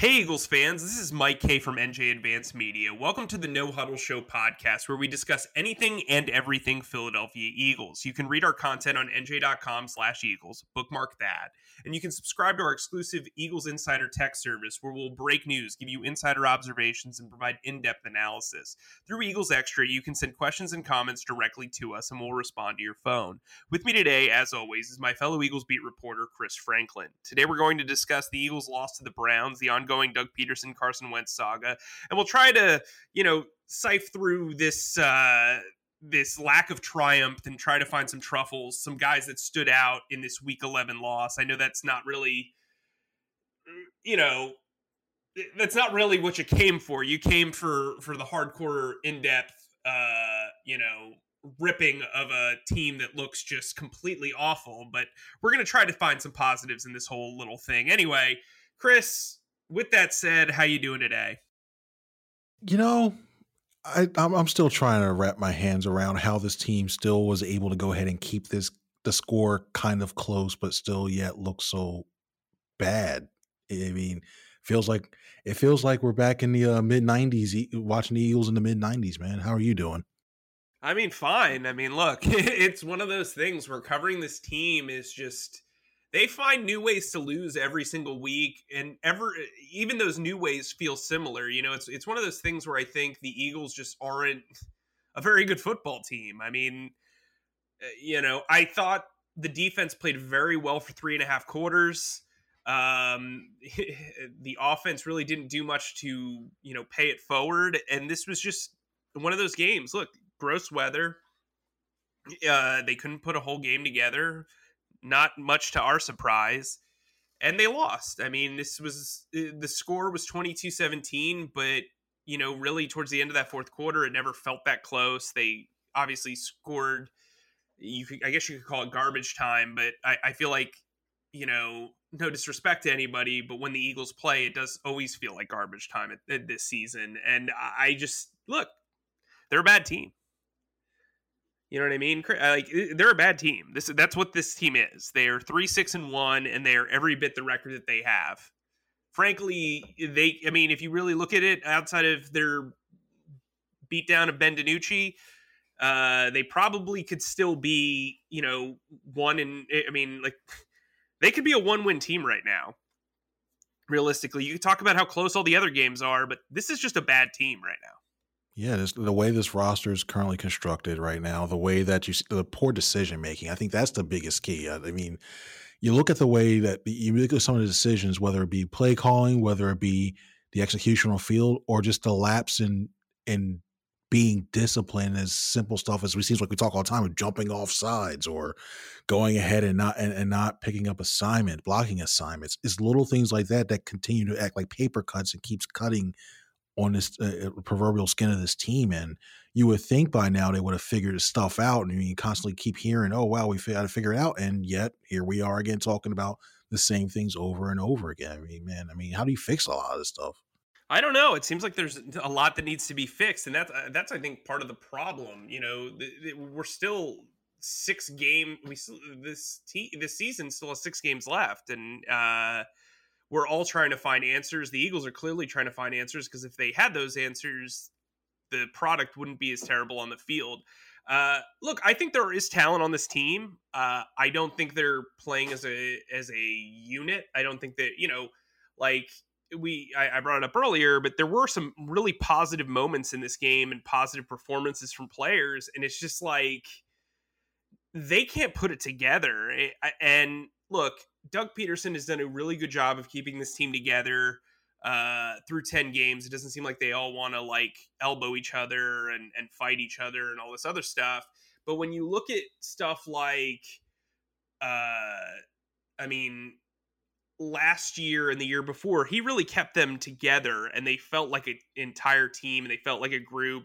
Hey, Eagles fans, this is Mike Kaye from NJ Advance Media. Welcome to the No Huddle Show podcast, where we discuss anything and everything Philadelphia Eagles. You can read our content on nj.com slash Eagles, bookmark that. And you can subscribe to our exclusive Eagles Insider Text service, where we'll break news, give you insider observations, and provide in depth analysis. Through Eagles Extra, you can send questions and comments directly to us, and we'll respond to your phone. With me today, as always, is my fellow Eagles beat reporter, Chris Franklin. Today, we're going to discuss the Eagles' loss to the Browns, the ongoing ongoing Doug Pederson Carson Wentz saga, and we'll try to you know sift through this. Uh, this lack of triumph and try to find some truffles, some guys that stood out in this week 11 loss. I know that's not really, you know, that's not really what you came for. You came for for the hardcore, in depth, uh, you know, ripping of a team that looks just completely awful. But we're gonna try to find some positives in this whole little thing. Anyway, Chris, with that said, how you doing today? You know, I, I'm, I'm still trying to wrap my hands around how this team still was able to go ahead and keep this the score kind of close, but still yet look so bad. I mean, feels like it feels like we're back in the uh, mid '90s, watching the Eagles in the mid '90s. Man, how are you doing? I mean, fine. I mean, look, it's one of those things where covering this team is just they find new ways to lose every single week and ever even those new ways feel similar you know it's it's one of those things where i think the eagles just aren't a very good football team. I mean uh, you know i thought the defense played very well for three and a half quarters. Um the offense really didn't do much to you know pay it forward and this was just one of those games. Look gross weather. Uh they couldn't put a whole game together not much to our surprise. And they lost. I mean, this was uh, the score was 22 17, but, you know, really towards the end of that fourth quarter, it never felt that close. They obviously scored, you could, I guess you could call it garbage time, but I, I feel like, you know, no disrespect to anybody, but when the Eagles play, it does always feel like garbage time at, at this season. And I just, look, they're a bad team. You know what I mean? Like they're a bad team. This that's what this team is. They are three six and one, and they are every bit the record that they have. Frankly, they. I mean, if you really look at it, outside of their beatdown of Ben DiNucci, uh, they probably could still be, you know, one in. I mean, like they could be a one win team right now. Realistically, you could talk about how close all the other games are, but this is just a bad team right now. Yeah, this, the way this roster is currently constructed right now, the way that you the poor decision making, I think that's the biggest key. I, I mean, you look at the way that you look at some of the decisions, whether it be play calling, whether it be the executional field, or just the lapse in in being disciplined as simple stuff as we seems like we talk all the time of jumping off sides or going ahead and not and, and not picking up assignment, blocking assignments. It's little things like that that continue to act like paper cuts and keeps cutting on this uh, uh, proverbial skin of this team. And you would think by now they would have figured this stuff out. And you constantly keep hearing, oh, wow, we got to figure it out. And yet here we are again talking about the same things over and over again. I mean, man, I mean, how do you fix a lot of this stuff? I don't know. It seems like there's a lot that needs to be fixed, and that's uh, that's I think part of the problem. You know, the, the, we're still six game. We this te- this season still has six games left, and uh, we're all trying to find answers. The Eagles are clearly trying to find answers because if they had those answers, the product wouldn't be as terrible on the field. Uh, look, I think there is talent on this team. Uh, I don't think they're playing as a as a unit. I don't think that you know, like we I, I, brought it up earlier, but there were some really positive moments in this game and positive performances from players, and it's just like they can't put it together. And look, Doug Pederson has done a really good job of keeping this team together. uh, through 10 games. It doesn't seem like they all want to like elbow each other and, and fight each other and all this other stuff. But when you look at stuff like, uh, I mean, last year and the year before, he really kept them together and they felt like an entire team and they felt like a group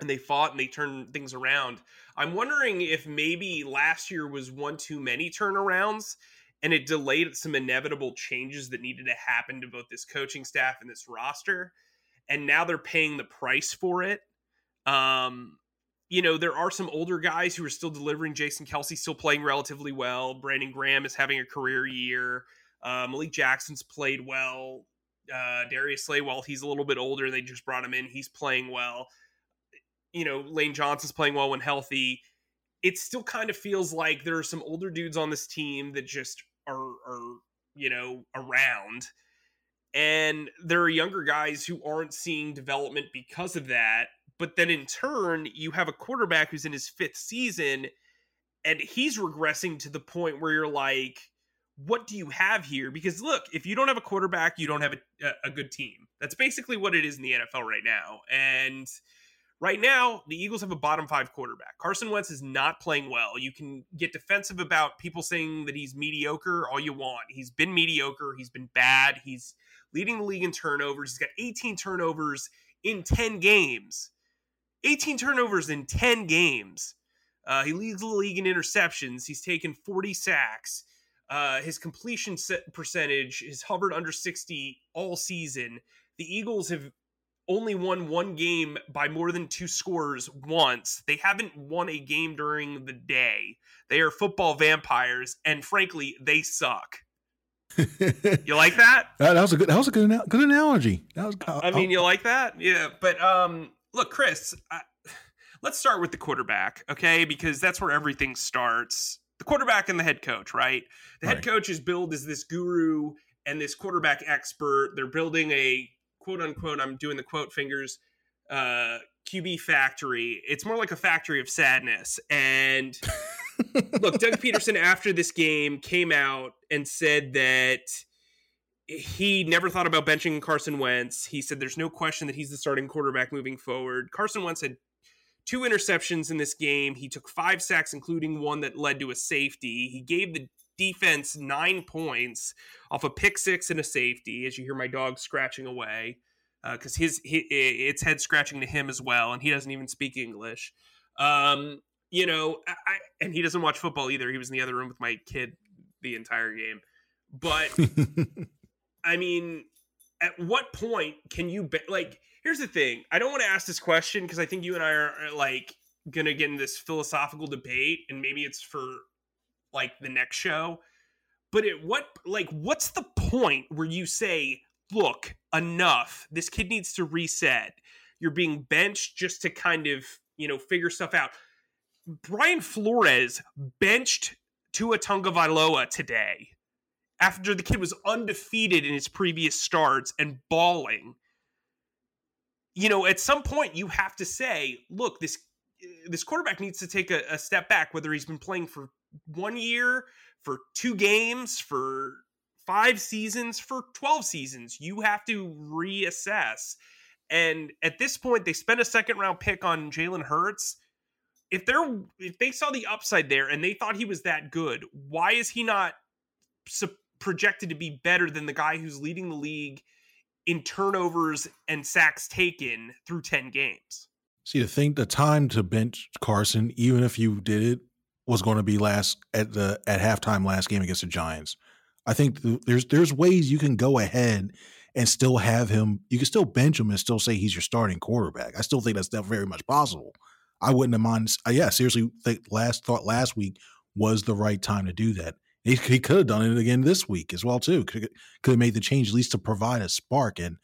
and they fought and they turned things around. I'm wondering if maybe last year was one too many turnarounds and it delayed some inevitable changes that needed to happen to both this coaching staff and this roster. And now they're paying the price for it. Um, you know, there are some older guys who are still delivering. Jason Kelce still playing relatively well. Brandon Graham is having a career year. Uh, Malik Jackson's played well. Uh, Darius Slay, while he's a little bit older, they just brought him in. He's playing well. You know, Lane Johnson's playing well when healthy. It still kind of feels like there are some older dudes on this team that just are, are you know, around. And there are younger guys who aren't seeing development because of that but then in turn, you have a quarterback who's in his fifth season and he's regressing to the point where you're like, what do you have here? Because look, if you don't have a quarterback, you don't have a, a good team. That's basically what it is in the NFL right now. And right now, the Eagles have a bottom five quarterback. Carson Wentz is not playing well. You can get defensive about people saying that he's mediocre all you want. He's been mediocre. He's been bad. He's leading the league in turnovers. He's got 18 turnovers in 10 games. 18 turnovers in 10 games. Uh, he leads the league in interceptions. He's taken 40 sacks. Uh, his completion percentage has hovered under 60 all season. The Eagles have only won one game by more than two scores once. They haven't won a game during the day. They are football vampires, and frankly, they suck. you like that? that? was a good. That was a good. Good analogy. That was. I mean, you like that? Yeah, but um, look, Chris, I, let's start with the quarterback, okay? Because that's where everything starts. The quarterback and the head coach, right? The right. head coach is billed as this guru and this quarterback expert. They're building a quote unquote, I'm doing the quote fingers, uh, QB factory. It's more like a factory of sadness. And look, Doug Pederson after this game came out and said that he never thought about benching Carson Wentz. He said there's no question that he's the starting quarterback moving forward. Carson Wentz had two interceptions in this game. He took five sacks, including one that led to a safety. He gave the defense nine points off a pick six and a safety, as you hear my dog scratching away, because uh, his, his it's head scratching to him as well, and he doesn't even speak English. Um, you know, I, and he doesn't watch football either. He was in the other room with my kid the entire game, but. I mean, at what point can you be- like? Here's the thing. I don't want to ask this question because I think you and I are, are like gonna get in this philosophical debate, and maybe it's for like the next show. But at what like what's the point where you say, "Look, enough. This kid needs to reset." You're being benched just to kind of you know figure stuff out. Brian Flores benched Tua Tagovailoa today after the kid was undefeated in his previous starts and bawling. You know, at some point you have to say, look, this this quarterback needs to take a, a step back, whether he's been playing for one year, for two games, for five seasons, for 12 seasons. You have to reassess. And at this point, they spent a second round pick on Jalen Hurts. If they're if they saw the upside there and they thought he was that good, why is he not projected to be better than the guy who's leading the league in turnovers and sacks taken through 10 games. See, to think the time to bench Carson, even if you did it, was going to be last at the at halftime last game against the Giants. I think there's there's ways you can go ahead and still have him. You can still bench him and still say he's your starting quarterback. I still think that's very much possible. I wouldn't have mind. Uh, yeah, seriously, think last thought last week was the right time to do that. He, he could have done it again this week as well too. Could could have made the change at least to provide a spark. And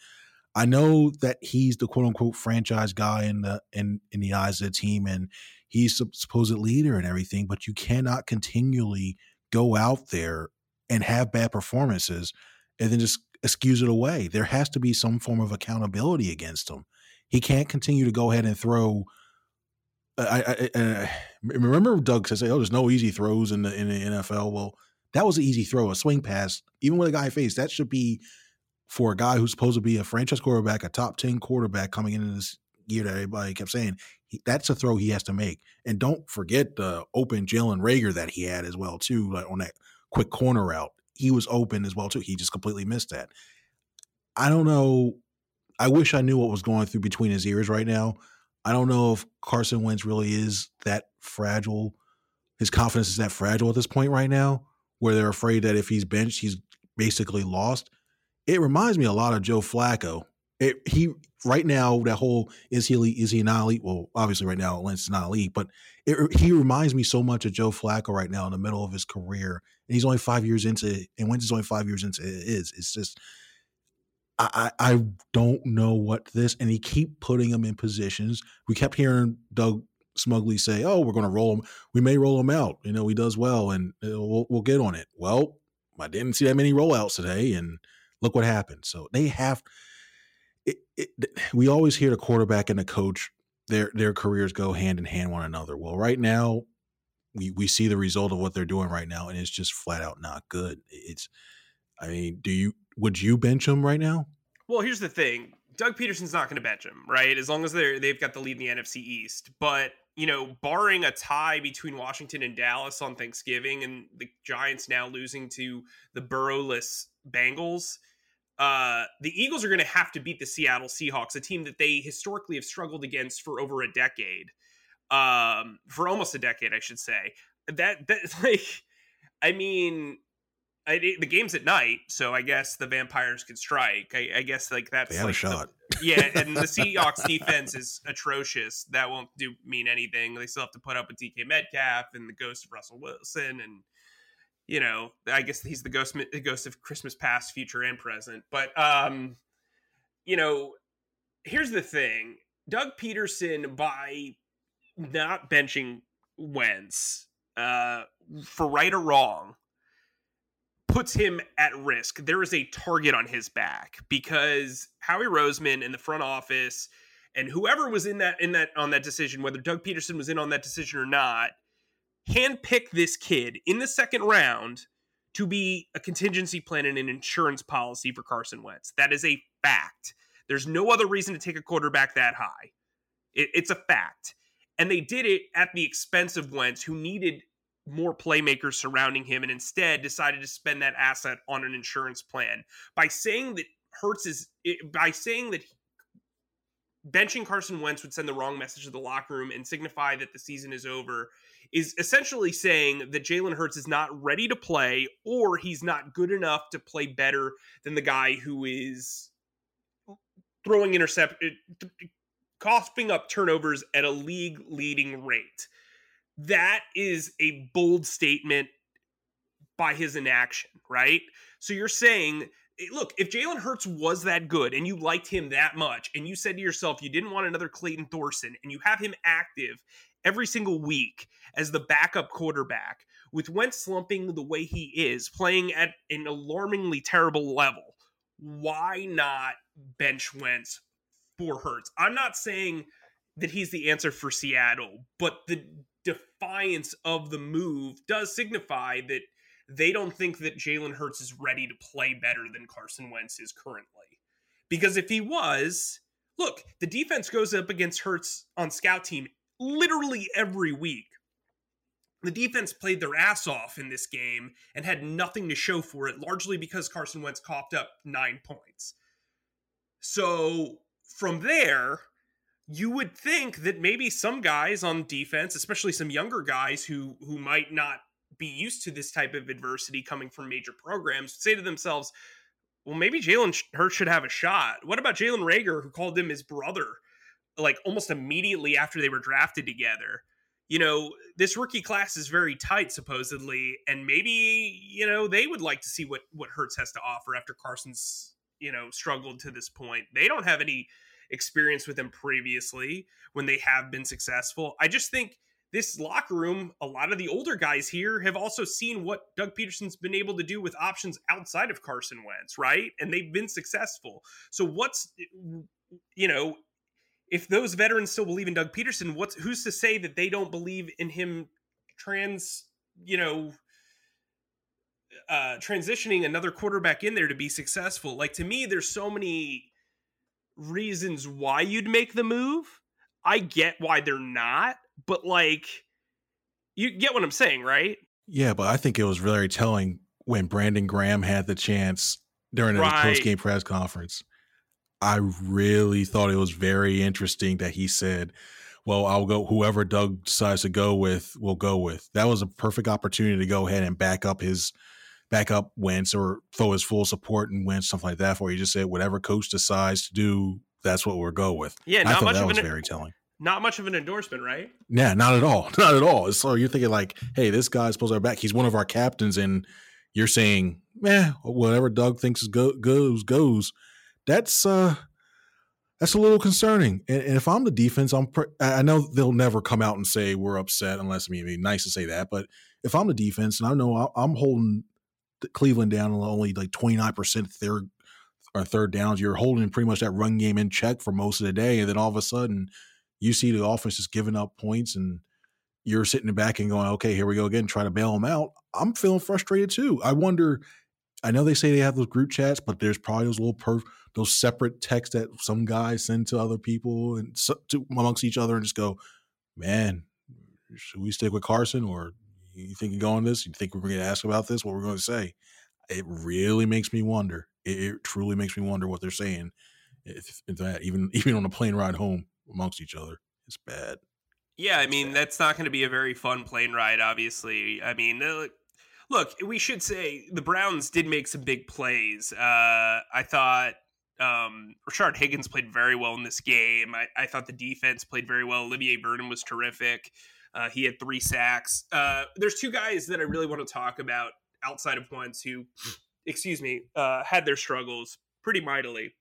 I know that he's the quote unquote franchise guy in the in in the eyes of the team, and he's a supposed leader and everything. But you cannot continually go out there and have bad performances and then just excuse it away. There has to be some form of accountability against him. He can't continue to go ahead and throw. Uh, I, I, I uh, remember Doug says, "Oh, there's no easy throws in the in the NFL." Well, that was an easy throw, a swing pass, even with a guy face. That should be for a guy who's supposed to be a franchise quarterback, a top 10 quarterback coming into this year that everybody kept saying, that's a throw he has to make. And don't forget the open Jalen Reagor that he had as well, too, like on that quick corner route. He was open as well, too. He just completely missed that. I don't know. I wish I knew what was going through between his ears right now. I don't know if Carson Wentz really is that fragile. His confidence is that fragile at this point right now, where they're afraid that if he's benched, he's basically lost. It reminds me a lot of Joe Flacco. It, he right now that whole is he is he an elite? Well, obviously right now Wentz is not elite, but it, he reminds me so much of Joe Flacco right now in the middle of his career, and he's only five years into and Wentz is only five years into it is. It's just I, I don't know what this, and he keep putting him in positions. We kept hearing Doug Smugly say, "Oh, we're going to roll him. We may roll him out. You know, he does well, and uh, we'll, we'll get on it." Well, I didn't see that many rollouts today, and look what happened. So they have. It, we always hear the quarterback and the coach their their careers go hand in hand one another. Well, right now, we we see the result of what they're doing right now, and it's just flat out not good. It's, I mean, do you would you bench him right now? Well, here's the thing. Doug Pederson's not going to bench him, right? As long as they're they've got the lead in the NFC East. But you know, barring a tie between Washington and Dallas on Thanksgiving, and the Giants now losing to the Burrowless Bengals, uh, the Eagles are going to have to beat the Seattle Seahawks, a team that they historically have struggled against for over a decade, um, for almost a decade, I should say. That that like, I mean, I, the game's at night, so I guess the vampires could strike. I, I guess like that's like a shot. The, yeah, and the Seahawks defense is atrocious. That won't do mean anything. They still have to put up with DK Metcalf and the ghost of Russell Wilson, and you know, I guess he's the ghost the ghost of Christmas past, future, and present. But um, you know, here's the thing: Doug Pederson, by not benching Wentz, uh, for right or wrong puts him at risk. There is a target on his back because Howie Roseman in the front office and whoever was in that in that on that decision, whether Doug Pederson was in on that decision or not, handpicked this kid in the second round to be a contingency plan and an insurance policy for Carson Wentz. That is a fact. There's no other reason to take a quarterback that high. It, it's a fact. And they did it at the expense of Wentz, who needed more playmakers surrounding him and instead decided to spend that asset on an insurance plan by saying that Hurts is by saying that benching Carson Wentz would send the wrong message to the locker room and signify that the season is over is essentially saying that Jalen Hurts is not ready to play or he's not good enough to play better than the guy who is throwing intercept coughing up turnovers at a league leading rate that is a bold statement by his inaction, right? So you're saying, eh, look, if Jalen Hurts was that good and you liked him that much, and you said to yourself you didn't want another Clayton Thorson, and you have him active every single week as the backup quarterback, with Wentz slumping the way he is, playing at an alarmingly terrible level, why not bench Wentz for Hurts? I'm not saying that he's the answer for Seattle, but the defiance of the move does signify that they don't think that Jalen Hurts is ready to play better than Carson Wentz is currently. Because if he was, look, the defense goes up against Hurts on scout team literally every week. The defense played their ass off in this game and had nothing to show for it, largely because Carson Wentz coughed up nine points. So from there, you would think that maybe some guys on defense, especially some younger guys who who might not be used to this type of adversity coming from major programs, say to themselves, "Well, maybe Jalen Hurts should have a shot." What about Jalen Reagor, who called him his brother, like almost immediately after they were drafted together? You know, this rookie class is very tight, supposedly, and maybe you know they would like to see what what Hurts has to offer after Carson's you know struggled to this point. They don't have any experience with them previously when they have been successful. I just think this locker room, a lot of the older guys here have also seen what Doug Pederson's been able to do with options outside of Carson Wentz, right? And they've been successful. So what's you know, if those veterans still believe in Doug Pederson, what's who's to say that they don't believe in him trans, you know, uh, transitioning another quarterback in there to be successful. Like to me, there's so many reasons why you'd make the move. I get why they're not, but like you get what I'm saying, right? Yeah, but I think it was very telling when Brandon Graham had the chance during the right. post game press conference. I really thought it was very interesting that he said, "Well, I'll go. Whoever Doug decides to go with, will go with." That was a perfect opportunity to go ahead and back up his back up Wentz or throw his full support and Wentz, something like that. For he just said, "Whatever coach decides to do, that's what we'll go with." Yeah, not I thought much that was an, very telling. Not much of an endorsement, right? Yeah, not at all. Not at all. So you're thinking like, "Hey, this guy's supposed to be back. He's one of our captains," and you're saying, "Yeah, whatever Doug thinks is go- goes goes." That's uh that's a little concerning. And, and if I'm the defense, I'm pre- I know they'll never come out and say we're upset unless I mean it'd be nice to say that. But if I'm the defense and I know I'm holding Cleveland down on only like 29 percent third or third downs, you're holding pretty much that run game in check for most of the day, and then all of a sudden you see the offense just giving up points and you're sitting back and going, okay, here we go again, try to bail them out. I'm feeling frustrated too. I wonder. I know they say they have those group chats, but there's probably those little perf those separate texts that some guys send to other people and so, to, amongst each other and just go, man, should we stick with Carson or you think you go on this? You think we're going to ask about this? What we're going to say? It really makes me wonder. It, it, truly makes me wonder what they're saying. If, if that even even on a plane ride home amongst each other, it's bad. Yeah, I mean that's not going to be a very fun plane ride. Obviously, I mean, look, we should say the Browns did make some big plays. Uh, I thought um, Rashard Higgins played very well in this game. I, I, thought the defense played very well. Olivier Vernon was terrific. Uh, he had three sacks. Uh, there's two guys that I really want to talk about outside of ones who, excuse me, uh, had their struggles pretty mightily.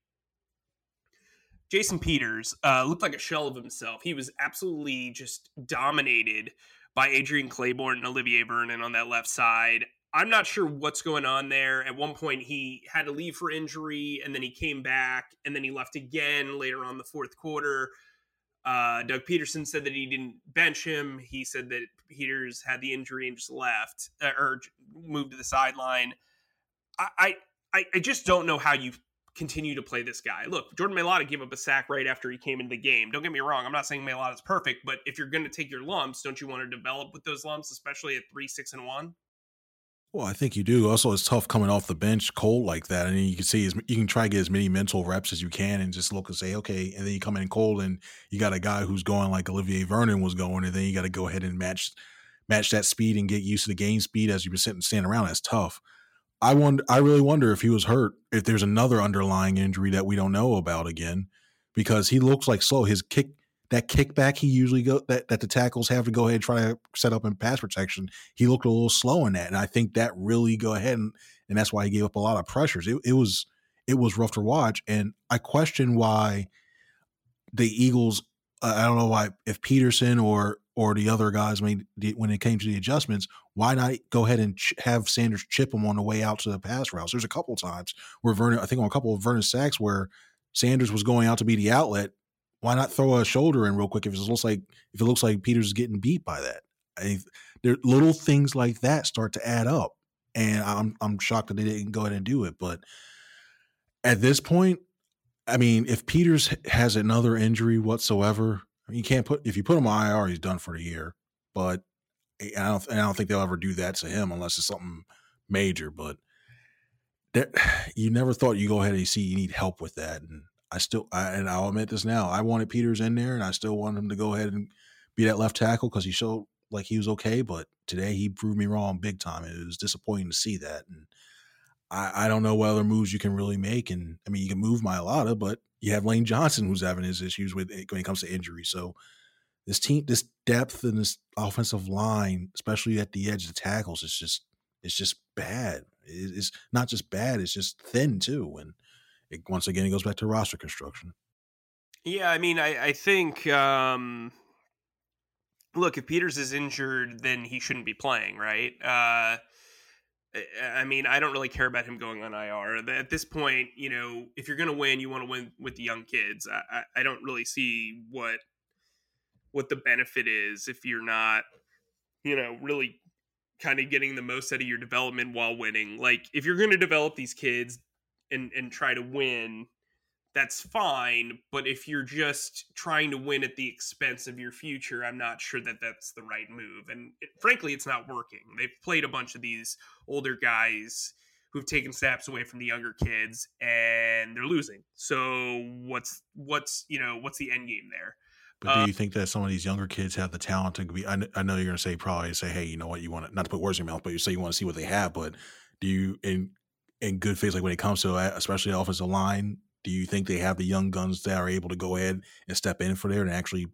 Jason Peters uh, looked like a shell of himself. He was absolutely just dominated by Adrian Clayborn and Olivier Vernon on that left side. I'm not sure what's going on there. At one point, he had to leave for injury, and then he came back, and then he left again later on the fourth quarter. Uh, Doug Pederson said that he didn't bench him. He said that Peters had the injury and just left uh, or moved to the sideline. I, I, I just don't know how you continue to play this guy. Look, Jordan Mailata gave up a sack right after he came into the game. Don't get me wrong. I'm not saying Mailata's perfect, but if you're going to take your lumps, don't you want to develop with those lumps, especially at three, six, and one? Well, I think you do. Also, it's tough coming off the bench cold like that. I and you can see you can try to get as many mental reps as you can and just look and say, okay. And then you come in cold and you got a guy who's going like Olivier Vernon was going, and then you got to go ahead and match match that speed and get used to the game speed as you've been sitting standing around. That's tough. I wonder. I really wonder if he was hurt. If there's another underlying injury that we don't know about again, because he looks like slow. His kick that kickback he usually go that, that the tackles have to go ahead and try to set up in pass protection, he looked a little slow in that. And I think that really go ahead and and that's why he gave up a lot of pressures. It, it was it was rough to watch. And I question why the Eagles uh, I don't know why if Pederson or or the other guys made when it came to the adjustments, why not go ahead and ch- have Sanders chip him on the way out to the pass routes? There's a couple times where Vernon, I think on a couple of Vernon sacks where Sanders was going out to be the outlet why not throw a shoulder in real quick if it looks like if it looks like Peters getting beat by that? I, there little things like that start to add up, and I'm I'm shocked that they didn't go ahead and do it. But at this point, I mean, if Peters has another injury whatsoever, I mean, you can't put if you put him on IR, he's done for the year. But eh, I don't I don't think they'll ever do that to him unless it's something major. But that, you never thought you go ahead and you see you need help with that, and I still, I, and I'll admit this now, I wanted Peters in there, and I still want him to go ahead and be that left tackle because he showed like he was okay. But today he proved me wrong big time. It was disappointing to see that, and I, I don't know what other moves you can really make. And I mean, you can move Mailata, but you have Lane Johnson who's having his issues with when it comes to injury. So this team, this depth and this offensive line, especially at the edge of the tackles, is just it's just bad. It's not just bad; it's just thin too. And it, once again, it goes back to roster construction. Yeah, I mean, I, I think, um, look, if Peters is injured, then he shouldn't be playing, right? Uh, I mean, I don't really care about him going on IR. At this point, you know, if you're going to win, you want to win with the young kids. I, I, I don't really see what what the benefit is if you're not, you know, really kind of getting the most out of your development while winning. Like if you're going to develop these kids and and try to win, that's fine. But if you're just trying to win at the expense of your future, I'm not sure that that's the right move. And it, frankly, it's not working. They've played a bunch of these older guys who've taken snaps away from the younger kids, and they're losing. So what's what's you know what's the end game there? But do you um, think that some of these younger kids have the talent to be? I, I know you're going to say probably say, hey, you know what, you want to not to put words in your mouth, but you say you want to see what they have. But do you in in good faith, like when it comes to uh, especially the offensive line, do you think they have the young guns that are able to go ahead and step in for there and actually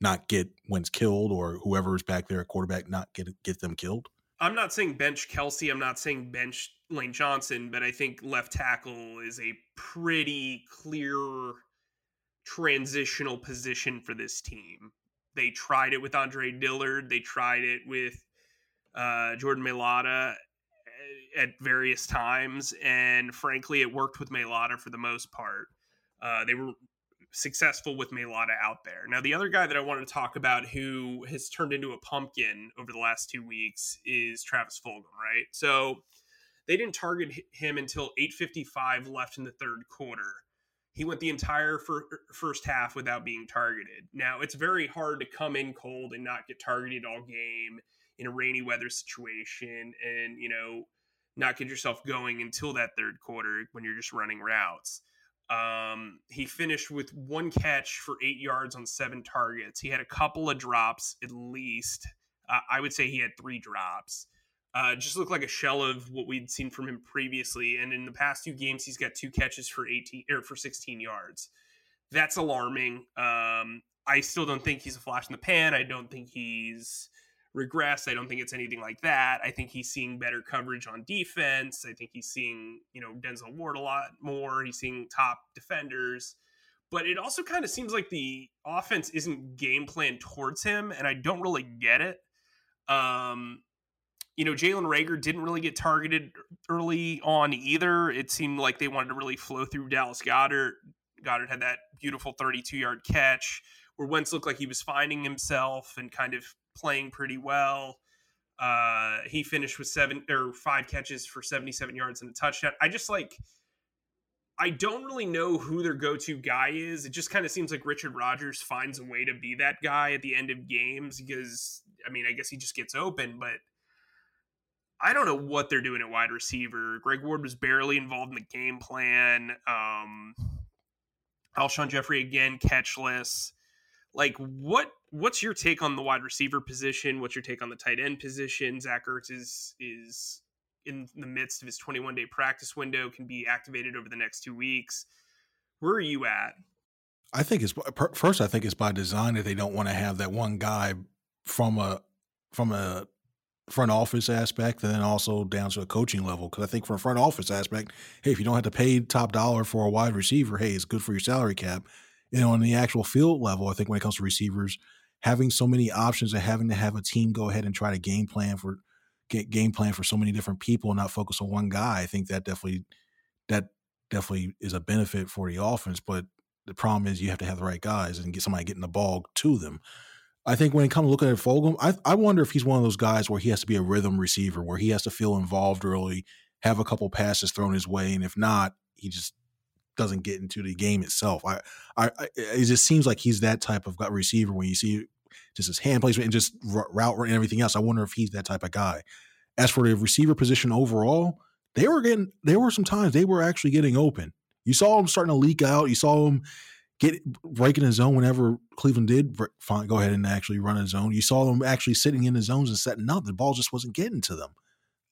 not get Wentz killed or whoever is back there at quarterback not get get them killed? I'm not saying bench Kelce. I'm not saying bench Lane Johnson, but I think left tackle is a pretty clear transitional position for this team. They tried it with Andre Dillard. They tried it with uh, Jordan Mailata at various times, and frankly, it worked with Mailata for the most part. Uh, they were successful with Mailata out there. Now, the other guy that I wanted to talk about who has turned into a pumpkin over the last two weeks is Travis Fulgham, right? So they didn't target him until 8:55 left in the third quarter. He went the entire fir- first half without being targeted. Now, it's very hard to come in cold and not get targeted all game in a rainy weather situation and, you know, not get yourself going until that third quarter when you're just running routes. Um, he finished with one catch for eight yards on seven targets. He had a couple of drops at least. Uh, I would say he had three drops. Uh, just looked like a shell of what we'd seen from him previously. And in the past two games, he's got two catches for 18 or for 16 yards. That's alarming. Um, I still don't think he's a flash in the pan. I don't think he's regressed. I don't think it's anything like that. I think he's seeing better coverage on defense. I think he's seeing, you know, Denzel Ward a lot more. He's seeing top defenders. But it also kind of seems like the offense isn't game plan towards him, and I don't really get it. Um, you know, Jalen Reagor didn't really get targeted early on either. It seemed like they wanted to really flow through Dallas Goedert. Goedert had that beautiful 32 yard catch where Wentz looked like he was finding himself and kind of playing pretty well. Uh, he finished with seven or five catches for 77 yards and a touchdown. I just like, I don't really know who their go to guy is. It just kind of seems like Richard Rodgers finds a way to be that guy at the end of games because, I mean, I guess he just gets open, but I don't know what they're doing at wide receiver. Greg Ward was barely involved in the game plan. Um, Alshon Jeffery again catchless. Like what? What's your take on the wide receiver position? What's your take on the tight end position? Zach Ertz is is in the midst of his 21 day practice window, can be activated over the next two weeks. Where are you at? I think it's first. I think it's by design that they don't want to have that one guy from a from a front office aspect and then also down to a coaching level. Because I think from a front office aspect, hey, if you don't have to pay top dollar for a wide receiver, hey, it's good for your salary cap. And on the actual field level, I think when it comes to receivers, having so many options and having to have a team go ahead and try to game plan for get game plan for so many different people and not focus on one guy, I think that definitely that definitely is a benefit for the offense. But the problem is you have to have the right guys and get somebody getting the ball to them. I think when it comes to looking at Fulgham, I, I wonder if he's one of those guys where he has to be a rhythm receiver, where he has to feel involved early, have a couple passes thrown his way, and if not, he just doesn't get into the game itself. I, I, I it just seems like he's that type of receiver when you see just his hand placement and just route and everything else. I wonder if he's that type of guy. As for the receiver position overall, they were getting there were some times they were actually getting open. You saw him starting to leak out. You saw him get breaking his zone whenever Cleveland did fine, go ahead and actually run a zone. You saw them actually sitting in the zones and setting up. The ball just wasn't getting to them.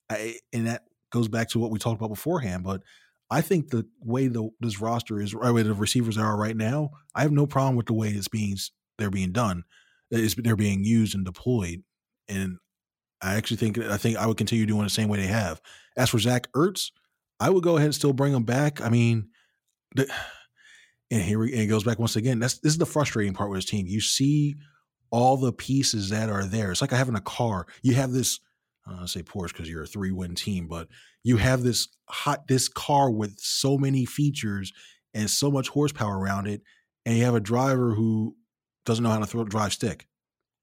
I, and that goes back to what we talked about beforehand. But I think the way the this roster is, the way the receivers are right now, I have no problem with the way it's being they're being done. It's, they're being used and deployed, and I actually think I think I would continue doing the same way they have. As for Zach Ertz, I would go ahead and still bring him back. I mean, the, and here we, and it goes back once again. That's this is the frustrating part with this team. You see all the pieces that are there. It's like having a car. You have this. I say Porsche because you're a three win team, but you have this hot this car with so many features and so much horsepower around it, and you have a driver who doesn't know how to throw drive stick.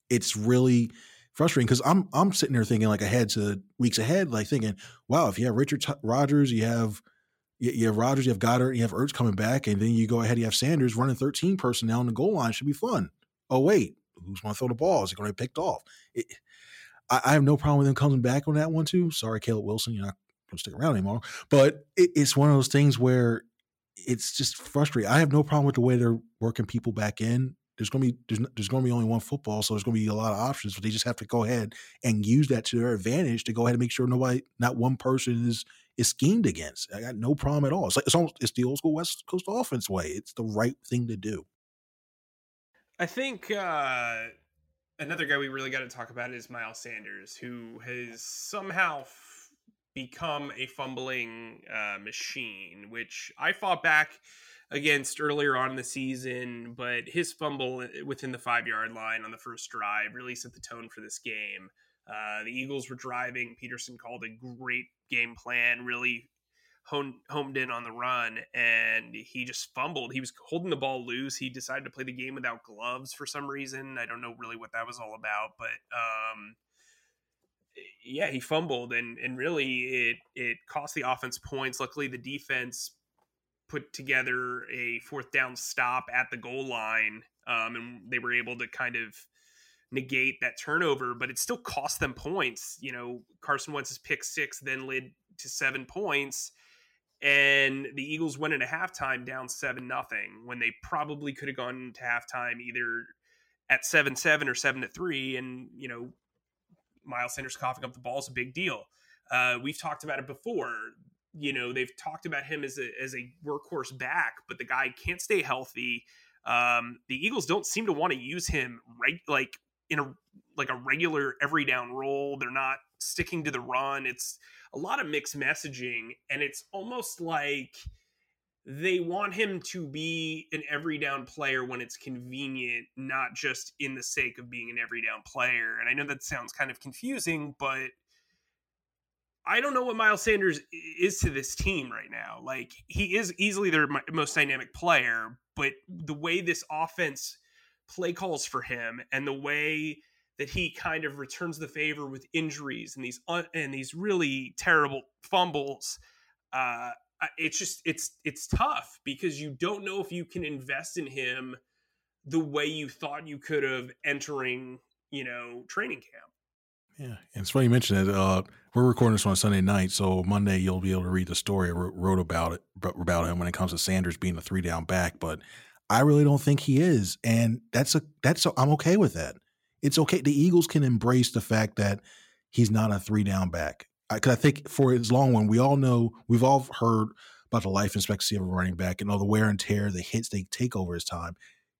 It's really frustrating because I'm I'm sitting there thinking like ahead to weeks ahead, like thinking, wow, if you have Richard T- Rodgers, you have you you have Rodgers, you have Goedert, you have Ertz coming back, and then you go ahead, you have Sanders running 13 personnel in the goal line should be fun. Oh wait, who's going to throw the ball? Is it going to be picked off? It, I, I, have no problem with them coming back on that one too. Sorry, Caleb Wilson, you're not going to stick around anymore. But it, it's one of those things where it's just frustrating. I have no problem with the way they're working people back in. There's going to be there's, there's to be only one football, so there's going to be a lot of options. But they just have to go ahead and use that to their advantage to go ahead and make sure nobody, not one person, is is schemed against. I got no problem at all. It's like it's almost it's the old school West Coast offense way. It's the right thing to do. I think uh, another guy we really got to talk about is Miles Sanders, who has somehow f- become a fumbling uh, machine, which I fought back against earlier on in the season, but his fumble within the five yard line on the first drive really set the tone for this game. Uh, the Eagles were driving. Pederson called a great game plan, really honed, homed in on the run, and he just fumbled. He was holding the ball loose. He decided to play the game without gloves for some reason. I don't know really what that was all about, but um, yeah, he fumbled, and and really it it cost the offense points. Luckily, the defense put together a fourth down stop at the goal line, um, and they were able to kind of negate that turnover, but it still cost them points. You know, Carson Wentz's pick six then led to seven points, and the Eagles went into halftime down seven nothing when they probably could have gone to halftime either at seven seven or seven to three. And you know, Miles Sanders coughing up the ball is a big deal. Uh, we've talked about it before. You know, they've talked about him as a as a workhorse back, but the guy can't stay healthy. Um, the Eagles don't seem to want to use him right like in a like a regular every down role. They're not sticking to the run. It's a lot of mixed messaging, and it's almost like they want him to be an every down player when it's convenient, not just in the sake of being an every down player. And I know that sounds kind of confusing, but I don't know what Miles Sanders is to this team right now. Like he is easily their most dynamic player, but the way this offense play calls for him and the way that he kind of returns the favor with injuries and these un- and these really terrible fumbles uh it's just it's it's tough because you don't know if you can invest in him the way you thought you could have entering you know training camp yeah, and it's funny you mentioned it. Uh, we're recording this on Sunday night, so Monday you'll be able to read the story I wrote about it about him when it comes to Sanders being a three down back. But I really don't think he is, and that's a that's a, I'm okay with that. It's okay. The Eagles can embrace the fact that he's not a three down back. Because I, I, think for his long one, we all know we've all heard about the life expectancy of a running back and all the wear and tear, the hits they take over his time.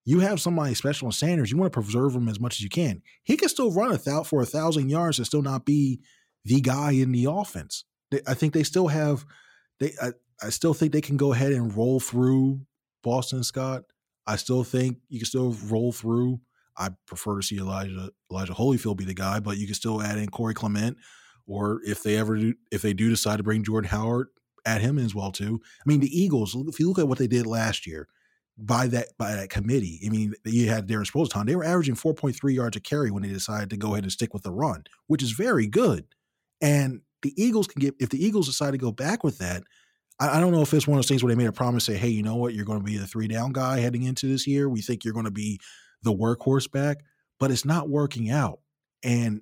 You have somebody special in Sanders, you want to preserve him as much as you can. He can still run a thou for a thousand yards and still not be the guy in the offense. They, I think they still have. They I, I still think they can go ahead and roll through Boston Scott I still think you can still roll through. I prefer to see Elijah Elijah Holyfield be the guy, but you can still add in Corey Clement, or if they ever do, if they do decide to bring Jordan Howard, add him as well too. I mean, the Eagles. If you look at what they did last year, by that by that committee, I mean, you had Darren Sproles. They were averaging four point three yards a carry when they decided to go ahead and stick with the run, which is very good. And the Eagles can get if the Eagles decide to go back with that, I, I don't know if it's one of those things where they made a promise, say, hey, you know what, you're going to be the three down guy heading into this year. We think you're going to be the workhorse back, but it's not working out. And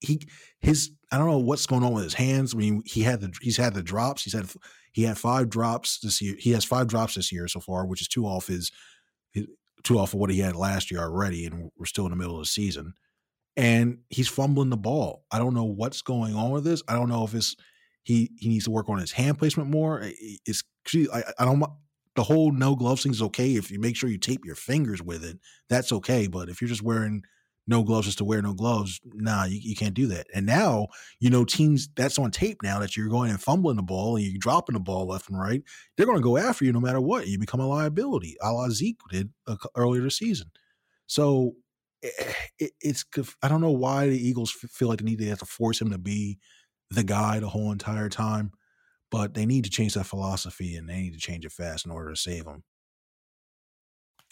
he his I don't know what's going on with his hands. I mean, he had the he's had the drops. He's had he had five drops this year. He has five drops this year so far, which is two off his, his two off of what he had last year already, and we're still in the middle of the season. And he's fumbling the ball. I don't know what's going on with this. I don't know if it's he he needs to work on his hand placement more. It's I, I don't the whole no gloves thing is okay if you make sure you tape your fingers with it. That's okay, but if you're just wearing no gloves just to wear no gloves, nah, you, you can't do that. And now you know teams that's on tape now that you're going and fumbling the ball and you're dropping the ball left and right. They're going to go after you no matter what. You become a liability, a la Zeke did uh, earlier this season. So it, eh, it, it's I don't know why the Eagles feel like they need to have to force him to be the guy the whole entire time. But they need to change that philosophy and they need to change it fast in order to save him.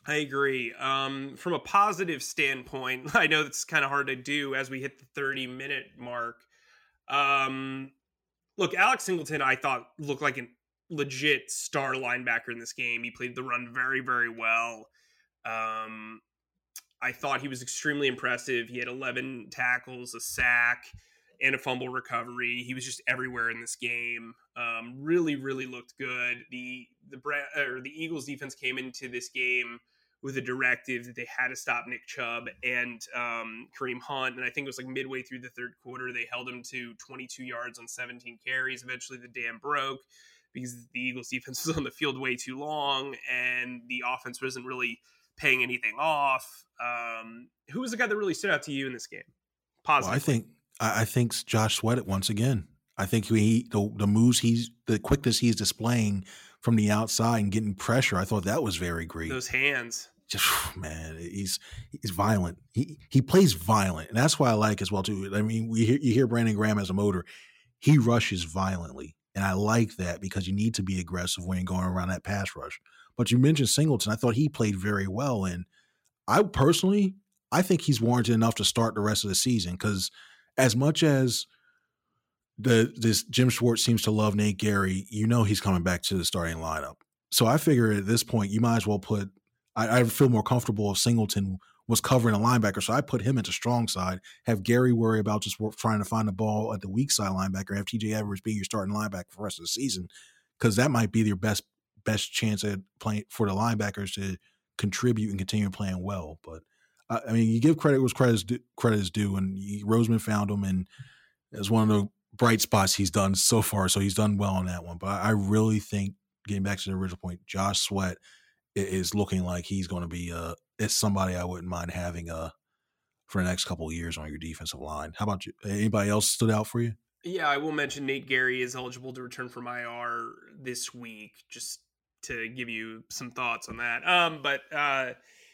I agree. Um, from a positive standpoint, I know it's kind of hard to do as we hit the 30 minute mark. Um, look, Alex Singleton, I thought looked like a legit star linebacker in this game. He played the run very, very well. Um, I thought he was extremely impressive. He had 11 tackles, a sack, and a fumble recovery. He was just everywhere in this game. Um, really, really looked good. The the or the Eagles defense came into this game with a directive that they had to stop Nick Chubb and um, Kareem Hunt. And I think it was like midway through the third quarter, they held him to 22 yards on 17 carries. Eventually, the dam broke because the Eagles defense was on the field way too long and the offense wasn't really paying anything off. Um, who was the guy that really stood out to you in this game? Positive. Well, I think I think Josh Sweat once again. I think he the, the moves he's the quickness he's displaying from the outside and getting pressure. I thought that was very great. Those hands just man, he's he's violent. He he plays violent, and that's why I like as well too. I mean, we hear, you hear Brandon Graham as a motor, he rushes violently, and I like that because you need to be aggressive when you're going around that pass rush. But you mentioned Singleton. I thought he played very well, and I personally, I think he's warranted enough to start the rest of the season because as much as the this Jim Schwartz seems to love Nate Gerry, you know he's coming back to the starting lineup. So I figure at this point you might as well put I, I feel more comfortable if Singleton was covering a linebacker. So I put him into strong side, have Gerry worry about just trying to find the ball at the weak side linebacker, have TJ Edwards being your starting linebacker for the rest of the season, because that might be your best best chance at playing for the linebackers to contribute and continue playing well. But I mean, you give credit was credit is due, credit is due, and he, Roseman found him, and as one of the bright spots he's done so far. So he's done well on that one. But I, I really think getting back to the original point, Josh Sweat is looking like he's going to be uh it's somebody I wouldn't mind having uh for the next couple years on your defensive line. How about you? Anybody else stood out for you? Yeah, I will mention Nate Gerry is eligible to return from IR this week, just to give you some thoughts on that. Um, but uh,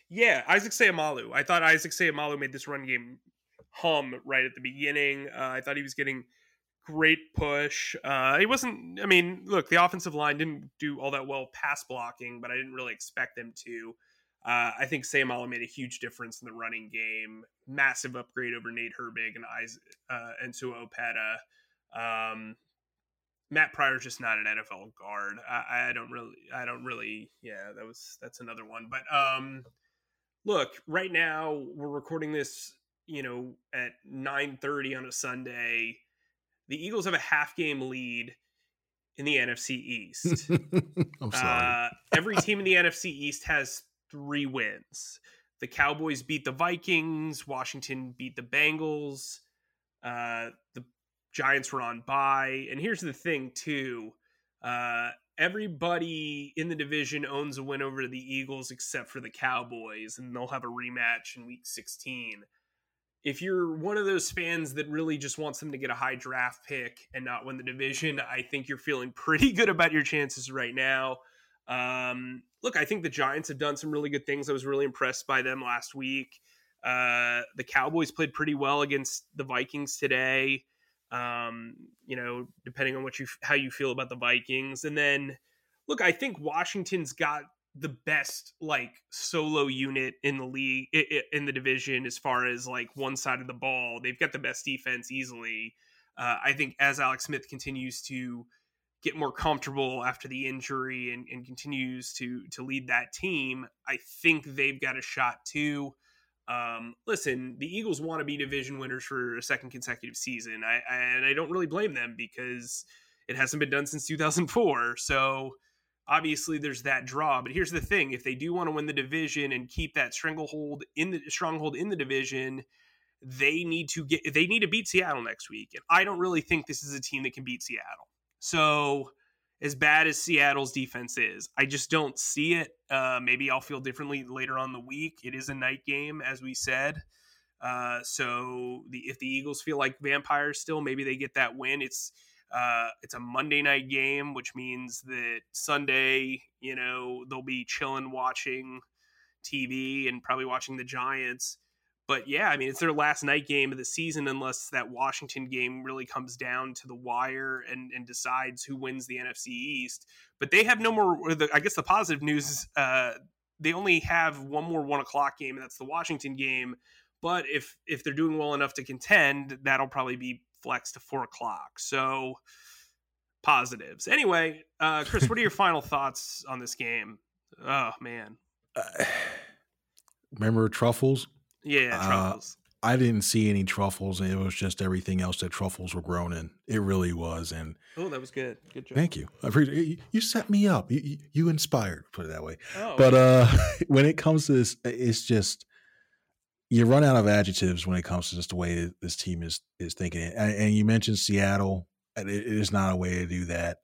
yeah, Isaac Seumalo. I thought Isaac Seumalo made this run game hum right at the beginning. Uh, I thought he was getting great push. Uh, he wasn't. I mean, look, the offensive line didn't do all that well pass blocking, but I didn't really expect them to. Uh, I think Seumalo made a huge difference in the running game. Massive upgrade over Nate Herbig and Isaac, uh, and Sua Opeta. Um, Matt Pryor's just not an NFL guard. I, I, don't really, I don't really, yeah, that was that's another one. But um, look, right now we're recording this, you know, at nine thirty on a Sunday the Eagles have a half game lead in the NFC East. I'm sorry. Uh, every team in the NFC East has three wins. The Cowboys beat the Vikings. Washington beat the Bengals. Uh, the Giants were on bye. And here's the thing, too. Uh, everybody in the division owns a win over the Eagles except for the Cowboys, and they'll have a rematch in week 16 if you're one of those fans that really just wants them to get a high draft pick and not win the division, I think you're feeling pretty good about your chances right now. Um, look, I think the Giants have done some really good things. I was really impressed by them last week. Uh, the Cowboys played pretty well against the Vikings today. Um, you know, depending on what you how you feel about the Vikings, and then look, I think Washington's got the best like solo unit in the league in the division as far as like one side of the ball. They've got the best defense easily. Uh, I think as Alex Smith continues to get more comfortable after the injury and, and continues to to lead that team, I think they've got a shot too. Um, listen, the Eagles want to be division winners for a second consecutive season, I, I, and I don't really blame them because it hasn't been done since 2004. So obviously there's that draw. But here's the thing: if they do want to win the division and keep that stranglehold in the stronghold in the division, they need to get they need to beat Seattle next week. And I don't really think this is a team that can beat Seattle. So as bad as Seattle's defense is, I just don't see it. Uh, maybe I'll feel differently later on the week. It is a night game, as we said. Uh, so the, if the Eagles feel like vampires still, maybe they get that win. It's uh, it's a Monday night game, which means that Sunday, you know, they'll be chilling watching TV and probably watching the Giants. But yeah, I mean, it's their last night game of the season unless that Washington game really comes down to the wire and, and decides who wins the NFC East. But they have no more. I guess the positive news is uh, they only have one more one o'clock game, and that's the Washington game. But if if they're doing well enough to contend, that'll probably be flexed to four o'clock. So positives. Anyway, uh, Chris, what are your final thoughts on this game? Oh man, uh, remember truffles? Yeah, uh, truffles. Uh, I didn't see any truffles, and it was just everything else that truffles were grown in. It really was, and oh, that was good. Good job. Thank you. I appreciate you. Set me up. You, you inspired. Put it that way. Oh, but uh, when it comes to this, it's just you run out of adjectives when it comes to just the way this team is is thinking. And, and you mentioned Seattle. It, it is not a way to do that.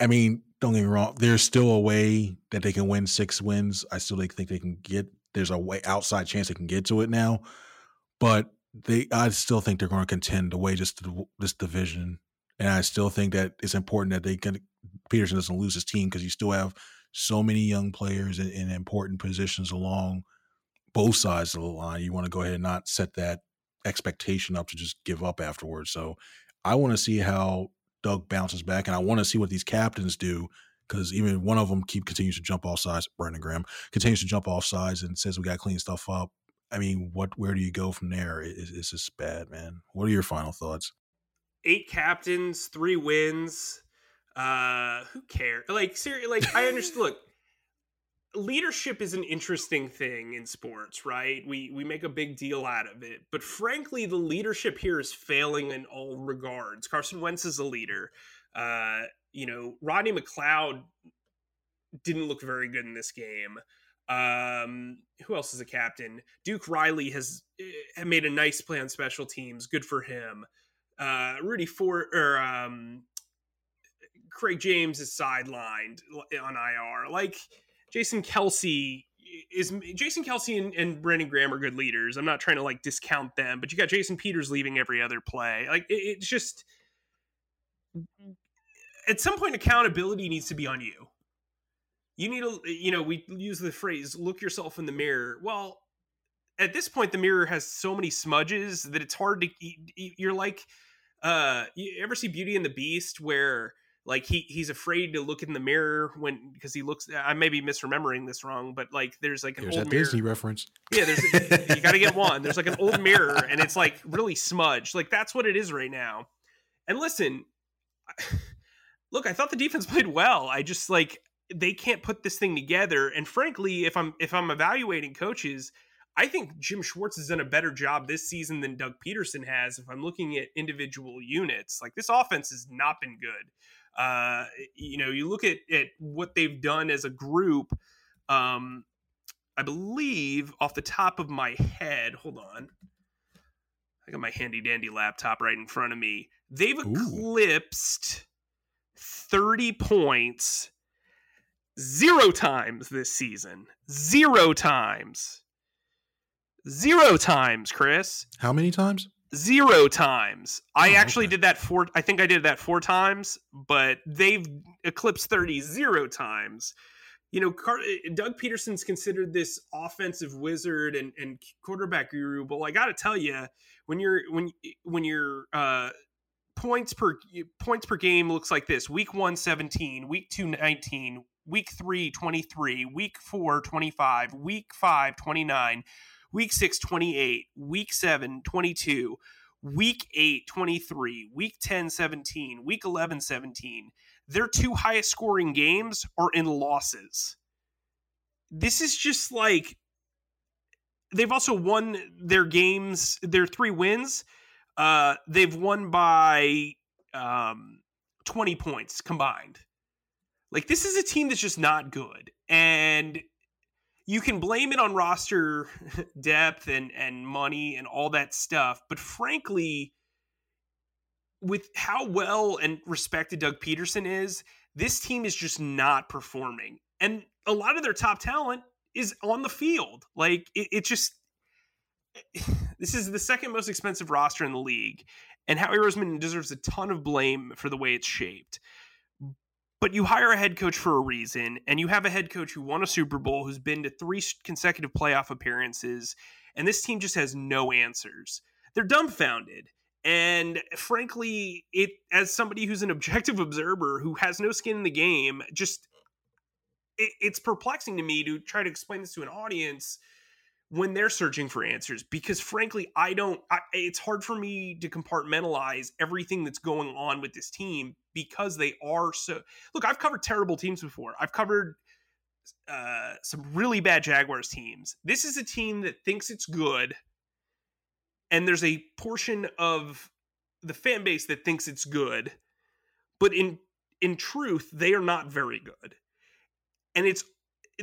I mean, don't get me wrong. There's still a way that they can win six wins. I still think they can get. There's a way outside chance they can get to it now, but they. I still think they're going to contend the way just this division, and I still think that it's important that they can. Pederson doesn't lose his team because you still have so many young players in, in important positions along both sides of the line. You want to go ahead and not set that expectation up to just give up afterwards. So I want to see how Doug bounces back, and I want to see what these captains do because even one of them keep continues to jump off sides. Brandon Graham continues to jump off sides and says we got to clean stuff up. I mean, what? Where do you go from there? It's, it's just bad, man. What are your final thoughts? Eight captains, three wins. Uh, who cares? Like, seriously, like I understand. look, leadership is an interesting thing in sports, right? We we make a big deal out of it, but frankly, the leadership here is failing in all regards. Carson Wentz is a leader. Uh, you know, Rodney McLeod didn't look very good in this game. Um, who else is a captain? Duke Riley has uh, made a nice play on special teams. Good for him. Uh, Rudy Ford or um, Craig James is sidelined on IR. Like Jason Kelce is Jason Kelce and, and Brandon Graham are good leaders. I'm not trying to like discount them, but you got Jason Peters leaving every other play. Like it, it's just at some point accountability needs to be on you. You need to, you know, we use the phrase "look yourself in the mirror." Well, at this point, the mirror has so many smudges that it's hard to. You're like, uh, you ever see Beauty and the Beast where like he he's afraid to look in the mirror when because he looks i may be misremembering this wrong but like there's like an there's old mirror. disney reference yeah there's you got to get one there's like an old mirror and it's like really smudged like that's what it is right now and listen look i thought the defense played well i just like they can't put this thing together and frankly if i'm if i'm evaluating coaches I think Jim Schwartz has done a better job this season than Doug Pederson has if I'm looking at individual units. Like this offense has not been good. Uh, you know, you look at, at what they've done as a group. Um, I believe off the top of my head, hold on. I got my handy dandy laptop right in front of me. They've eclipsed 30 points zero times this season. Zero times. Zero times, Chris. How many times? Zero times. I oh, actually okay. did that four. I think I did that four times, but they've eclipsed 30 zero times. You know, Car- eh, Doug Pederson's considered this offensive wizard and, and quarterback guru. But I got to tell you, when you're when when you're uh, points per points per game looks like this: week one 17, week two 19, week three 23, week four 25, week five 29 week 6 28 week 7 22 week 8 23 week 10 17 week 11 17 their two highest scoring games are in losses. This is just like they've also won their games their three wins. Uh they've won by um 20 points combined. Like this is a team that's just not good. And you can blame it on roster depth and and money and all that stuff, but frankly, with how well and respected Doug Pederson is, this team is just not performing, and a lot of their top talent is on the field. Like it, it just this is the second most expensive roster in the league, and Howie Roseman deserves a ton of blame for the way it's shaped. But you hire a head coach for a reason, and you have a head coach who won a Super Bowl, who's been to three consecutive playoff appearances, and this team just has no answers. They're dumbfounded. And frankly, it as somebody who's an objective observer who has no skin in the game, just it, it's perplexing to me to try to explain this to an audience when they're searching for answers because frankly i don't I, it's hard for me to compartmentalize everything that's going on with this team because they are so look i've covered terrible teams before. I've covered uh, some really bad jaguars teams. This is a team that thinks it's good and there's a portion of the fan base that thinks it's good but in in truth they are not very good. And it's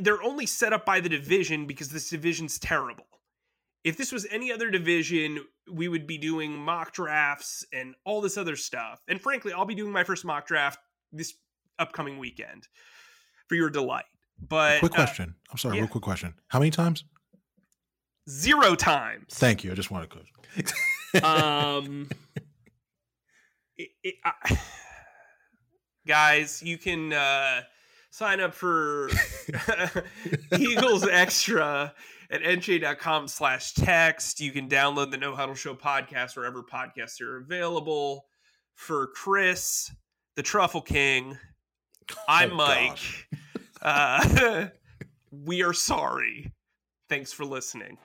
they're only set up by the division because this division's terrible. If this was any other division, we would be doing mock drafts and all this other stuff. And frankly, I'll be doing my first mock draft this upcoming weekend for your delight. But quick uh, question. Uh, I'm sorry, yeah. real quick question. How many times? Zero times. Thank you. I just wanted to. um, it, it, I, guys, you can. Uh, sign up for Eagles Extra at nj.com slash text. You can download the No Huddle Show podcast wherever podcasts are available. For Chris, the Truffle King, I'm oh, Mike. Uh, we are sorry. Thanks for listening.